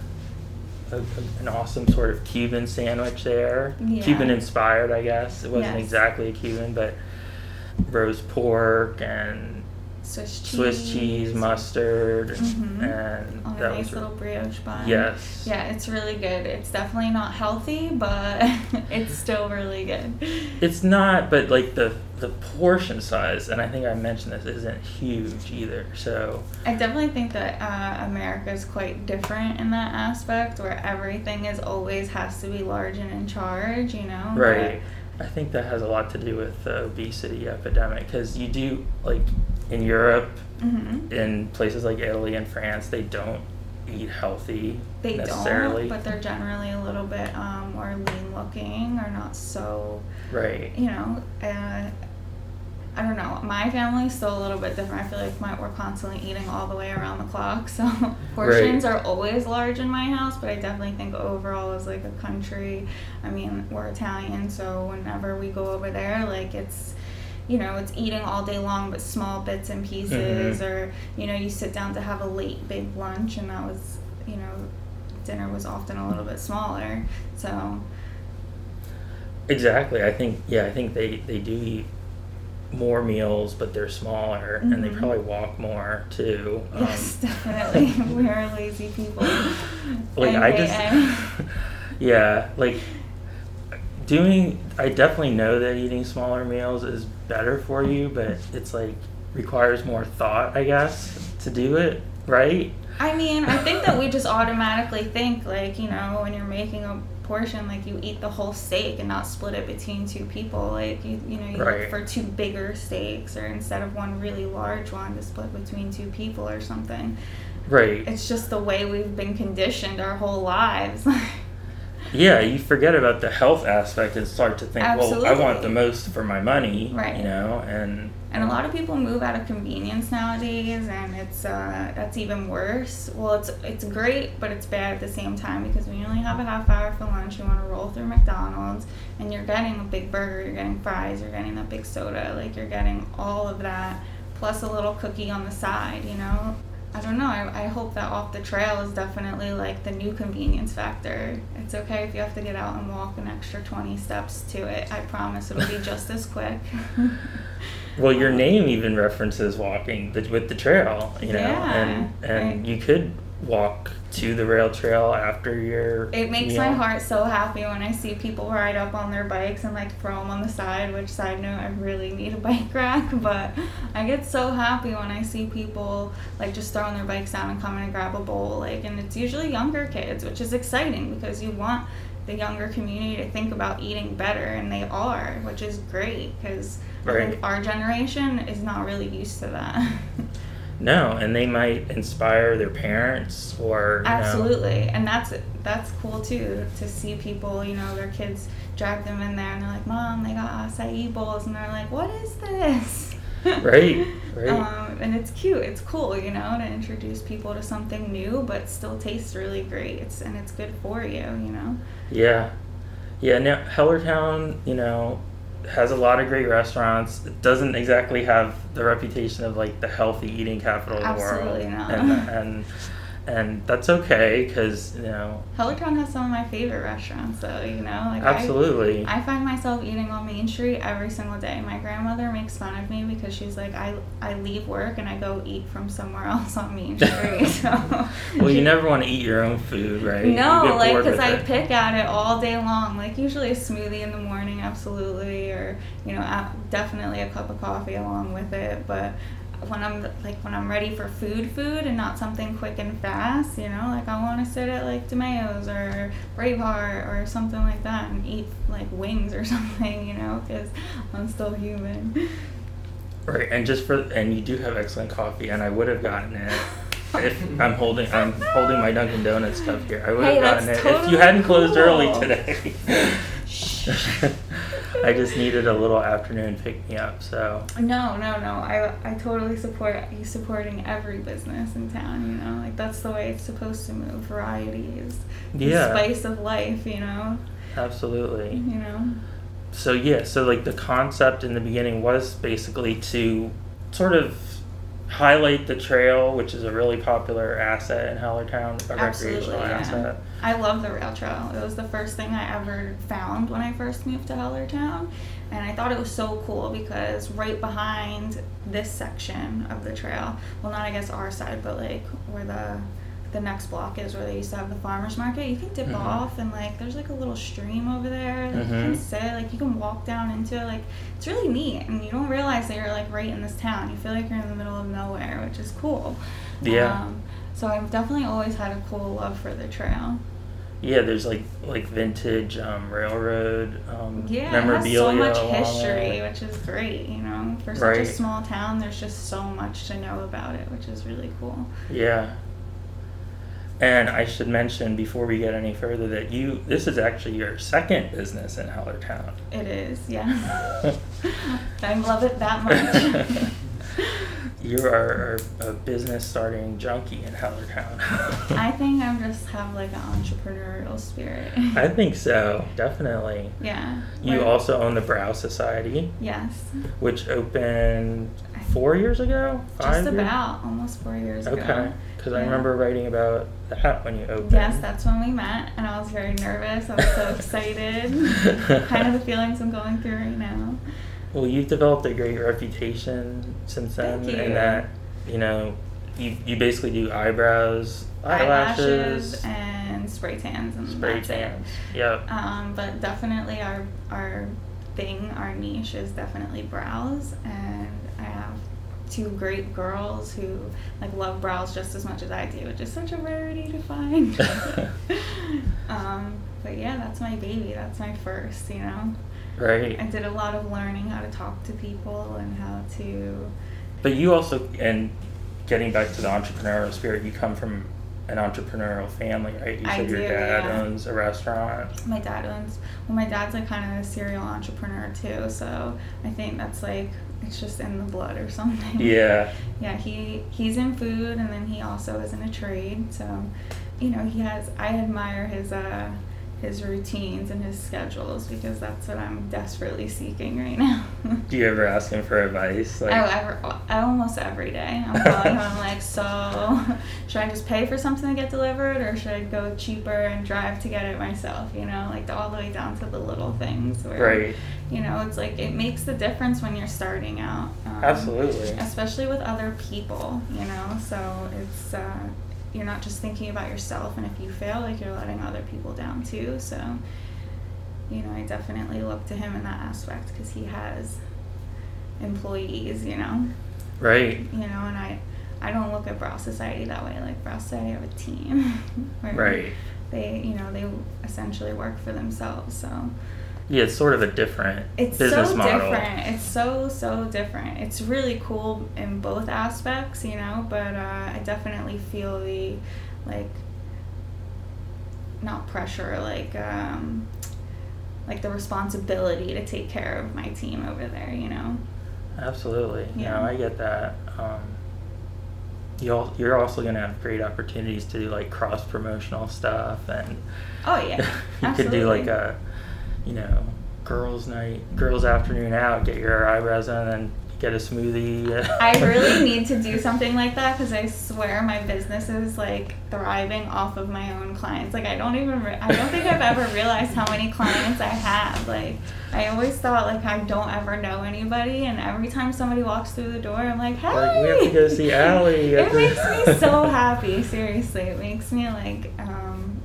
a, a, an awesome sort of Cuban sandwich there. Yeah. Cuban inspired, I guess. It wasn't Yes. exactly a Cuban, but roast pork and Swiss cheese. Swiss cheese, mustard, Mhm. and On a that nice was little brioche bun. yes. Yeah, it's really good. It's definitely not healthy, but it's still really good. It's not, but like the the portion size, and I think I mentioned this, isn't huge either. So I definitely think that uh, America is quite different in that aspect, where everything is always has to be large and in charge. You know. right, I think that has a lot to do with the obesity epidemic because you do like in Europe, hmm in places like Italy and France, they don't eat healthy They necessarily. don't, but they're generally a little bit um, more lean looking or not so. right. You know. Uh, I don't know. My family's still a little bit different. I feel like my, we're constantly eating all the way around the clock, so portions are always large in my house. But I definitely think overall, as like a country, I mean, we're Italian, so whenever we go over there, like it's, you know, it's eating all day long, but small bits and pieces, Mhm. or you know, you sit down to have a late big lunch, and that was, you know, dinner was often a little bit smaller. So Exactly. I think yeah, I think they they do eat more meals, but they're smaller, and they Mhm. probably walk more too. Um, yes, definitely, we are lazy people. like I just yeah like doing i definitely know that eating smaller meals is better for you but it's like requires more thought i guess to do it right I mean, I think that we just automatically think like, you know, when you're making a portion, like you eat the whole steak and not split it between two people. Like you, you know, you Right. look for two bigger steaks, or instead of one really large one to split between two people or something. right It's just the way we've been conditioned our whole lives. yeah you forget about the health aspect and start to think well i want the most for my money Right. you know and And a lot of people move out of convenience nowadays, and it's uh, that's even worse. Well, it's it's great, but it's bad at the same time because when you only have a half hour for lunch, you want to roll through McDonald's, and you're getting a big burger, you're getting fries, you're getting a big soda, like you're getting all of that plus a little cookie on the side. You know, I don't know. I, I hope that off the trail is definitely like the new convenience factor. It's okay if you have to get out and walk an extra twenty steps to it. I promise it'll be just as quick. well your name even references walking with the trail you know Yeah, and and right. you could walk to the rail trail after your It makes meal. my heart so happy when I see people ride up on their bikes and like throw them on the side. Which side note, I really need a bike rack, but I get so happy when I see people like just throwing their bikes down and coming to grab a bowl. Like, and it's usually younger kids, which is exciting because you want the younger community to think about eating better, and they are, which is great because I Right. think our generation is not really used to that. No, and they might inspire their parents or you know, Absolutely, and that's that's cool too to see people. You know, their kids drag them in there, and they're like, "Mom, they got acai bowls," and they're like, "What is this?" Right, right. Um, and it's cute. It's cool, you know, to introduce people to something new, but still tastes really great. It's and it's good for you, you know. yeah, yeah. Now Hellertown, you know, has a lot of great restaurants. It doesn't exactly have the reputation of like the healthy eating capital of the Absolutely world, not. and and and that's okay because you know, Hellertown has some of my favorite restaurants, so You know, like absolutely. I find myself eating on Main Street every single day. My grandmother makes fun of me because she's like, I, I leave work and I go eat from somewhere else on Main Street. So well, you never want to eat your own food, right? No, like because I it. pick at it all day long. Like usually a smoothie in the morning, absolutely, or you know, definitely a cup of coffee along with it. But when I'm like when I'm ready for food, food, and not something quick and fast, you know, like I want to sit at like DeMeo's or Braveheart or something like that and eat like wings or something, you know, because I'm still human. Right, and just for and you do have excellent coffee, and I would have gotten it if I'm holding I'm holding my Dunkin' Donuts cup here. I would Hey, have gotten that's it if you hadn't closed early cool. today. I just needed a little afternoon pick me up. So No, no, no. I, I totally support you supporting every business in town, you know? Like, that's the way it's supposed to move. Variety is the Yeah. spice of life, you know? absolutely. You know? So yeah, so like the concept in the beginning was basically to sort of highlight the trail, which is a really popular asset in Hellertown, a Absolutely, recreational yeah. asset. I love the rail trail. It was the first thing I ever found when I first moved to Hellertown. And I thought it was so cool because right behind this section of the trail, well, not I guess our side, but like where the the next block is where they used to have the farmers market, you can dip Mhm. off and like there's like a little stream over there that you Mhm. can sit, like you can walk down into it. Like it's really neat and you don't realize that you're like right in this town. You feel like you're in the middle of nowhere, which is cool. Yeah. Um, so I've definitely always had a cool love for the trail. Yeah, there's like like vintage um, railroad um, Yeah, memorabilia. so much history, which is great. You know, for such Right. a small town, there's just so much to know about it, which is really cool. Yeah. And I should mention before we get any further that you this is actually your second business in Hellertown. It is, yeah. I love it that much. you are a business starting junkie in Hellertown. I think I just have like an entrepreneurial spirit. I think so, definitely. yeah. You Like- also own the Brow Society, Yes. which opened four years ago. Five Just years? about almost four years Okay, ago. because I remember writing about that when you opened. Yes, that's when we met, and I was very nervous. I was so excited. kind of the feelings I'm going through right now. Well, you've developed a great reputation since then, in that you know you you basically do eyebrows, Eyelashes eyelashes, and spray tans, and spray it. tans. Yep. Um, but definitely our our thing, our niche is definitely brows, and I have two great girls who like love brows just as much as I do, which is such a rarity to find. um, but yeah, that's my baby. That's my first, you know. I did a lot of learning how to talk to people and how to. But you also, and getting back to the entrepreneurial spirit, you come from an entrepreneurial family, right? You I said your dad yeah. owns a restaurant. My dad owns. Well, my dad's like kind of a serial entrepreneur too, so I think that's like it's just in the blood or something. Yeah. yeah he he's in food and then he also is in a trade so you know he has i admire his uh his routines and his schedules because that's what i'm desperately seeking right now Do you ever ask him for advice? Like, I, I, I almost every day i'm calling him i'm like so should i just pay for something to get delivered or should i go cheaper and drive to get it myself you know like all the way down to the little things where right. you know it's like it makes the difference when you're starting out um, Absolutely. especially with other people you know so it's uh, you're not just thinking about yourself and if you fail like you're letting other people down too. So you know i definitely look to him in that aspect because he has employees you know? Right. you know and i i don't look at brow society that way. Like brow society have a team. Right. they you know they essentially work for themselves. So Yeah, it's sort of a different it's business so model. different. It's so so different. It's really cool in both aspects, you know. But uh, I definitely feel the like not pressure, like um, like the responsibility to take care of my team over there, you know. Absolutely. Yeah. No, I get that. Um, you al- you're also going to have great opportunities to do like cross promotional stuff, and Oh yeah, you could do like a, you know, girls' night, girls' afternoon out, get your eyebrows done, and get a smoothie. I really need to do something like that because I swear my business is like thriving off of my own clients. Like I don't even, re- I don't think I've ever realized how many clients I have. Like I always thought like I don't ever know anybody, and every time somebody walks through the door, I'm like, hey, Like, we have to go see Allie it makes me so happy. Seriously, it makes me like, um,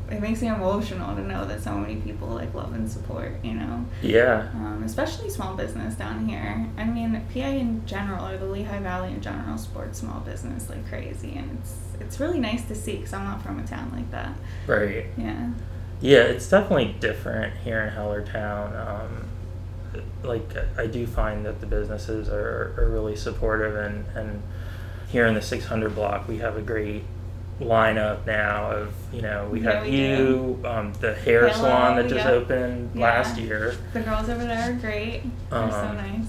it makes me emotional to know that so many people like love and support. You know yeah. um, especially small business down here. I mean, PA in general, or the Lehigh Valley in general, supports small business like crazy, and it's it's really nice to see because I'm not from a town like that. Right. Yeah, Yeah, it's definitely different here in Hellertown. Um, like I do find that the businesses are, are really supportive, and, and here in the 600 block, we have a great lineup now of you know we Yeah, have we you, um, the hair Hello, salon that just yeah. opened Yeah. last year, the girls over there are great. They're so Um, nice.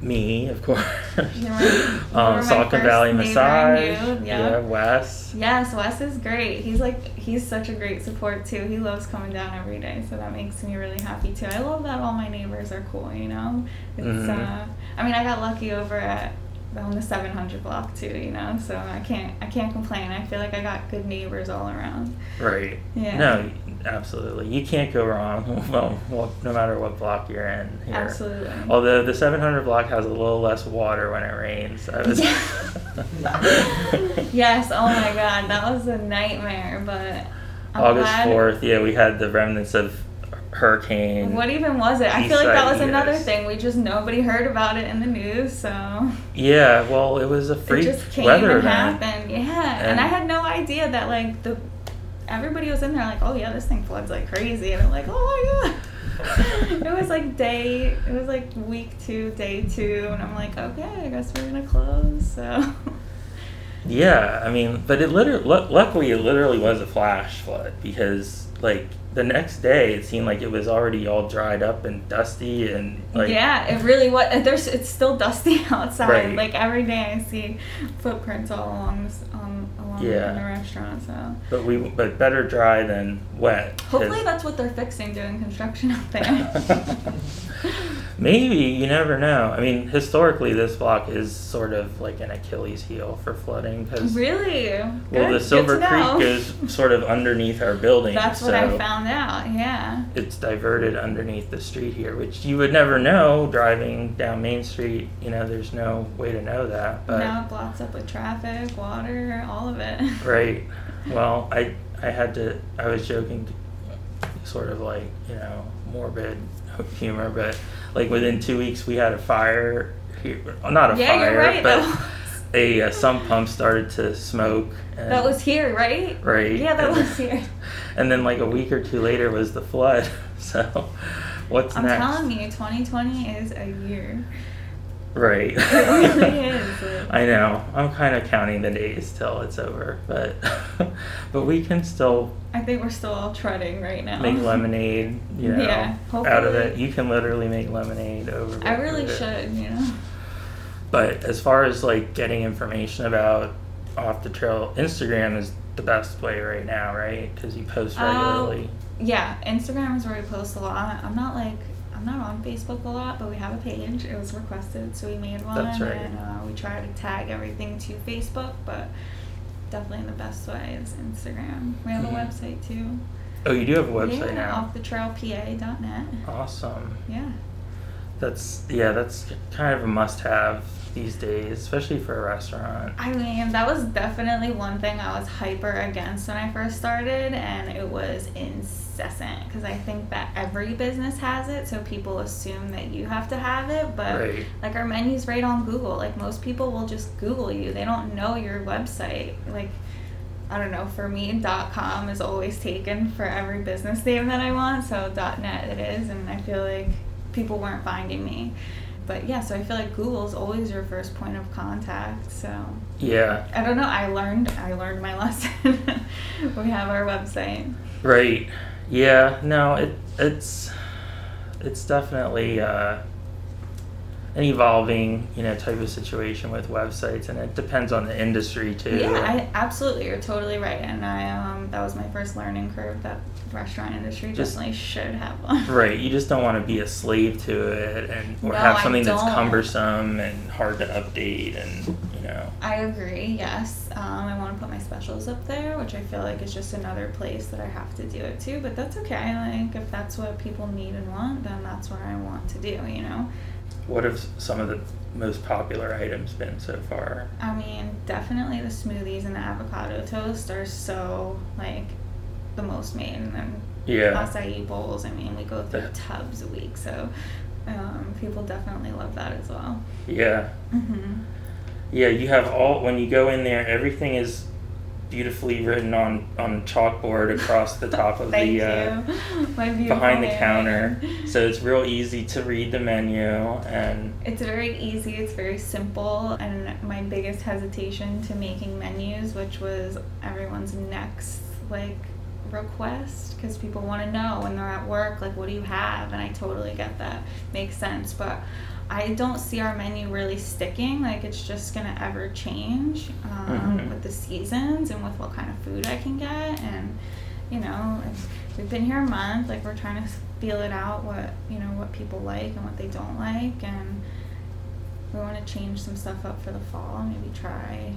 me of course, You're my- you um, Valley Massage, knew, yeah. Wes, Yes, Wes is great. He's like he's such a great support too. He loves coming down every day, so that makes me really happy too. I love that all my neighbors are cool. You know, it's Mhm. uh, I mean, I got lucky over at on the 700 block too, you know. So I can't I can't complain. I feel like I got good neighbors all around. Right. Yeah. No, absolutely. You can't go wrong. Well, well, no matter what block you're in here. Absolutely. Although the 700 block has a little less water when it rains. I was yes. Oh my God, that was a nightmare. But I'm August 4th, yeah, we had the remnants of hurricane. What even was it? I feel like that was another thing. We just nobody heard about it in the news, so Yeah, well, it was a it freak just came weather and event. happened. Yeah, and, And- I had no idea that like the everybody was in there like, oh yeah, this thing floods like crazy, and I'm like, oh my god. it was like day. It was like week two, day two, and I'm like, okay, I guess we're gonna close. So Yeah, I mean, but it literally, luckily, it literally was a flash flood because, like, the next day it seemed like it was already all dried up and dusty and like yeah, it really was. There's it's still dusty outside. Right. Like every day, I see footprints all along this, um, along Yeah. in the restaurant. So. but we but better dry than wet Hopefully that's what they're fixing doing construction out there. Maybe you never know. I mean, historically, this block is sort of like an Achilles heel for flooding because really? well, Good- the Silver. Creek is sort of underneath our building. That's what so I found out. Yeah. It's diverted underneath the street here, which you would never know driving down Main Street. You know, there's no way to know that. But now it blocks up with traffic, water, all of it. Right. Well, I I had to. I was joking, sort of like you know morbid humor, but like within two weeks we had a fire here. Not a Yeah, fire, you're right, but a, uh sump pump started to smoke. And, That was here, right? right. Yeah, that and was here. And then like a week or two later was the flood. So, what's I'm next? telling you, 2020 is a year. Right. It really is. I know. I'm kind of counting the days till it's over, but but we can still I think we're still all treading right now. make lemonade, you know, Yeah, out of it. You can literally make lemonade over. I really should, you know. But as far as like getting information about off the trail, Instagram is the best way right now, right? Because you post Oh, regularly. Yeah, Instagram is where we post a lot. I'm not like I'm not on Facebook a lot, but we have a page. It was requested, so we made one, That's right. and uh, we try to tag everything to Facebook. But definitely the best way is Instagram. We have Mhm. a website too. oh, you do have a website yeah, now. offthetrailpa.net. Awesome. Yeah. That's yeah. That's kind of a must-have these days, especially for a restaurant. I mean, that was definitely one thing I was hyper against when I first started, and it was incessant because I think that every business has it, so people assume that you have to have it. But Right. like our menu's right on Google. Like most people will just Google you; they don't know your website. Like I don't know. For me, .com is always taken for every business name that I want, so .net it is, and I feel like people weren't finding me. But yeah, so I feel like Google's always your first point of contact. So Yeah. I don't know. I learned. I learned my lesson. we have our website. Right. Yeah. No. It it's it's definitely uh, an evolving you know type of situation with websites, and it depends on the industry too. Yeah, I absolutely. You're totally right. And I um that was my first learning curve. That restaurant industry Just- definitely should have one. Right. You just don't want to be a slave to it, and or No, have something that's cumbersome and hard to update, and you know. I agree. Yes, um, I want to put my specials up there, which I feel like is just another place that I have to do it too. But that's okay. Like if that's what people need and want, then that's what I want to do. You know. What have some of the most popular items been so far? I mean, definitely the smoothies and the avocado toast are so like the most made, and then Yeah. acai bowls. I mean, we go through Yeah. tubs a week, so um, people definitely love that as well. Yeah. hmm Yeah, you have all when you go in there, everything is beautifully written on on chalkboard across the top of the uh. My behind the counter. So it's real easy to read the menu and It's very easy, it's very simple, and my biggest hesitation to making menus, which was everyone's next like request, because people want to know when they're at work, like, what do you have? And I totally get that, makes sense. But I don't see our menu really sticking, like, it's just gonna ever change um, with the seasons and with what kind of food I can get. And you know, we've been here a month, like, we're trying to feel it out what you know what people like and what they don't like and we want to change some stuff up for the fall. Maybe try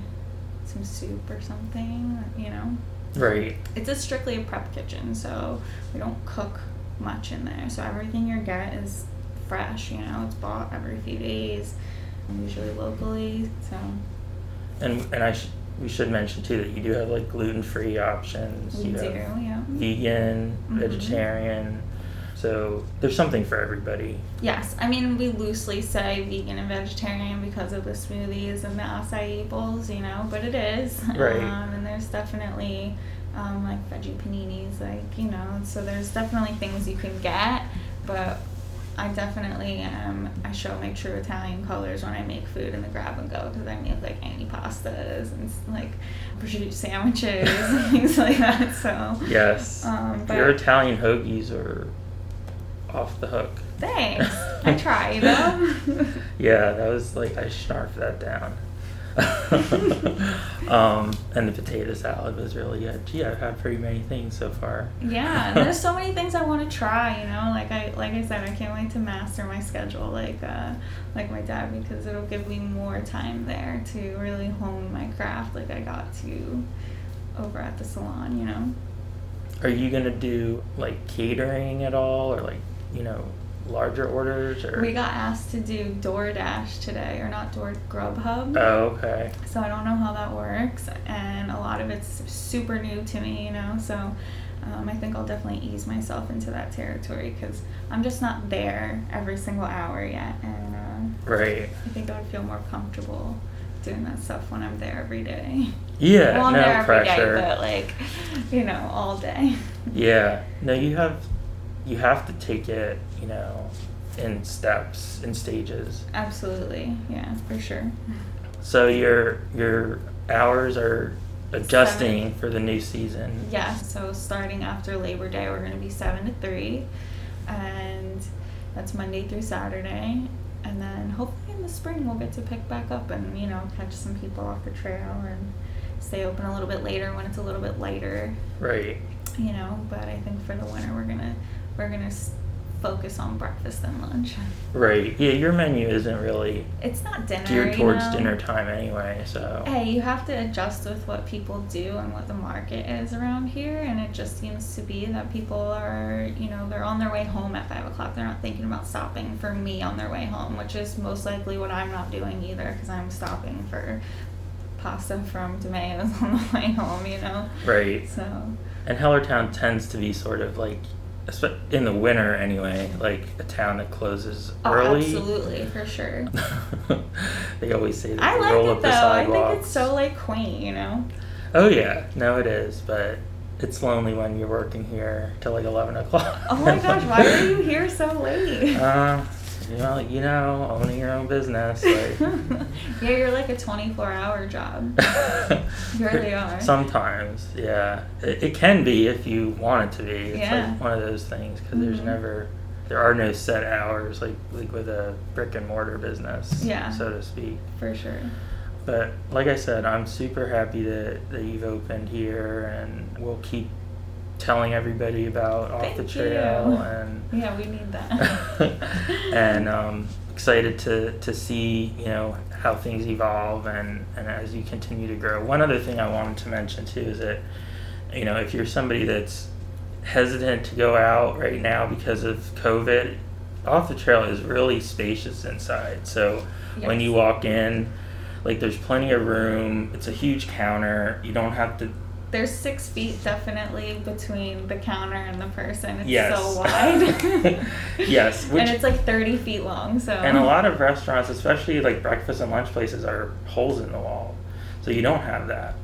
some soup or something. You know, Right. it's a strictly a prep kitchen, so we don't cook much in there. So everything you get is fresh. You know, it's bought every few days, usually locally. So And and I sh- we should mention too that you do have like gluten free options. we you do, yeah. vegan, Mhm. vegetarian. So there's something for everybody. Yes, I mean we loosely say vegan and vegetarian because of the smoothies and the acai bowls, you know, but it is. Right. Um, and there's definitely um, like veggie paninis, like you know, so there's definitely things you can get, but I definitely am. I show my true Italian colors when I make food in the grab and go because I make like antipastas and like prosciutto sandwiches and things like that. So Yes. Um, Your Italian hoagies are off the hook. thanks. I try, you know. Yeah, that was like I snarfed that down. um, and the potato salad was really good. Gee, I've had pretty many things so far. Yeah, and there's so many things I want to try. You know, like I like I said, I can't wait to master my schedule, like uh, like my dad, because it'll give me more time there to really hone my craft, like I got to over at the salon. You know. Are you gonna do like catering at all, or like you know larger orders, or? We got asked to do DoorDash today, or not Door Grubhub. Oh, okay. So I don't know how that works, and a lot of it's super new to me, you know. So um, I think I'll definitely ease myself into that territory because I'm just not there every single hour yet, and uh, Right. I think I would feel more comfortable doing that stuff when I'm there every day. Yeah. well, I'm no there every day, pressure. but like, you know, all day. Yeah. No, you have you have to take it, you know, in steps, in stages. Absolutely, yeah, for sure. So your your hours are adjusting Seven. for the new season. Yeah, so starting after Labor Day, we're going to be 7 to 3, and that's Monday through Saturday. And then hopefully in the spring, we'll get to pick back up and, you know, catch some people off the trail and stay open a little bit later when it's a little bit lighter, Right. you know. But I think for the winter, we're going to we're going to focus on breakfast and lunch. Right. Yeah, your menu isn't really It's not dinner. geared you towards know? dinner time anyway, so Hey, you have to adjust with what people do and what the market is around here, and it just seems to be that people are, you know, they're on their way home at five o'clock. They're not thinking about stopping for me on their way home, which is most likely what I'm not doing either, because I'm stopping for pasta from DeMeo's on the way home, you know. right. So And Hellertown tends to be sort of like in the winter anyway, like a town that closes oh, early. absolutely for sure. they always say that I like roll it up though. I think it's so like quaint, you know. Oh yeah, no, it is, but it's lonely when you're working here till like eleven o'clock. Oh my gosh, why are you here so late? Uh, you know, you know, owning your own business. Like, yeah, you're like a 24 hour job. You really are. Sometimes, yeah, it, it can be if you want it to be. It's Yeah. like one of those things because there's Mhm. never, there are no set hours like like with a brick and mortar business, Yeah. so to speak. For sure. But like I said, I'm super happy that, that you've opened here, and we'll keep telling everybody about off the trail you. and Yeah, we need that. and um, excited to, to see you know how things evolve and, and as you continue to grow. One other thing I wanted to mention too is that you know if you're somebody that's hesitant to go out right now because of COVID, off the trail is really spacious inside. So when you walk in, like there's plenty of room. It's a huge counter. You don't have to There's six feet definitely between the counter and the person. It's Yes. so wide. Yes, which- and it's like 30 feet long. So And a lot of restaurants, especially like breakfast and lunch places, are holes in the wall. So you don't have that.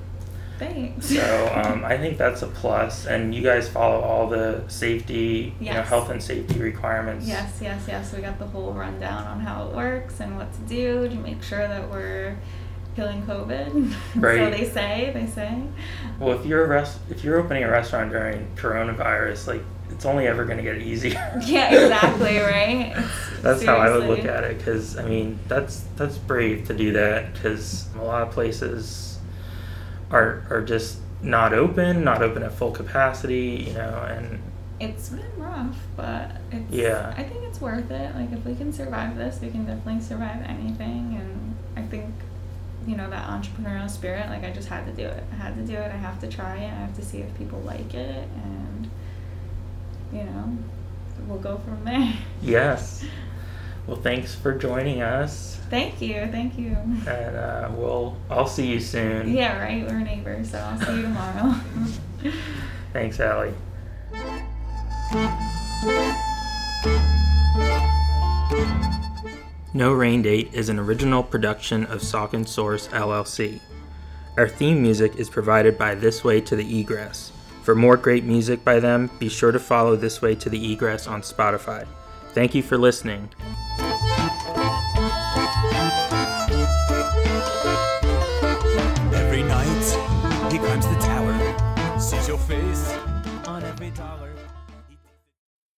Thanks. So um, I think that's a plus. And you guys follow all the safety, you know, health and safety requirements. Yes, yes, yes. We got the whole rundown on how it works and what to do to make sure that we're killing COVID. Right. so they say, they say. Well, if you're a rest- if you're opening a restaurant during coronavirus, like it's only ever going to get easier. Yeah, exactly, right? It's- That's how I would look at it because I mean that's that's brave to do that because a lot of places are are just not open, not open at full capacity, you know, and it's been rough, but it's Yeah. I think it's worth it. Like if we can survive this, we can definitely survive anything and I think you know that entrepreneurial spirit like I just had to do it. I had to do it. I have to try it. I have to see if people like it and you know, we'll go from there. Yes. Well, thanks for joining us, Thank you. Thank you. and uh, we'll I'll see you soon. Yeah, right. We're neighbors, so I'll see you tomorrow. Thanks, Allie. No Rain Date is an original production of Saucon Source LLC. Our theme music is provided by This Way to the Egress. For more great music by them, be sure to follow This Way to the Egress on Spotify. Thank you for listening.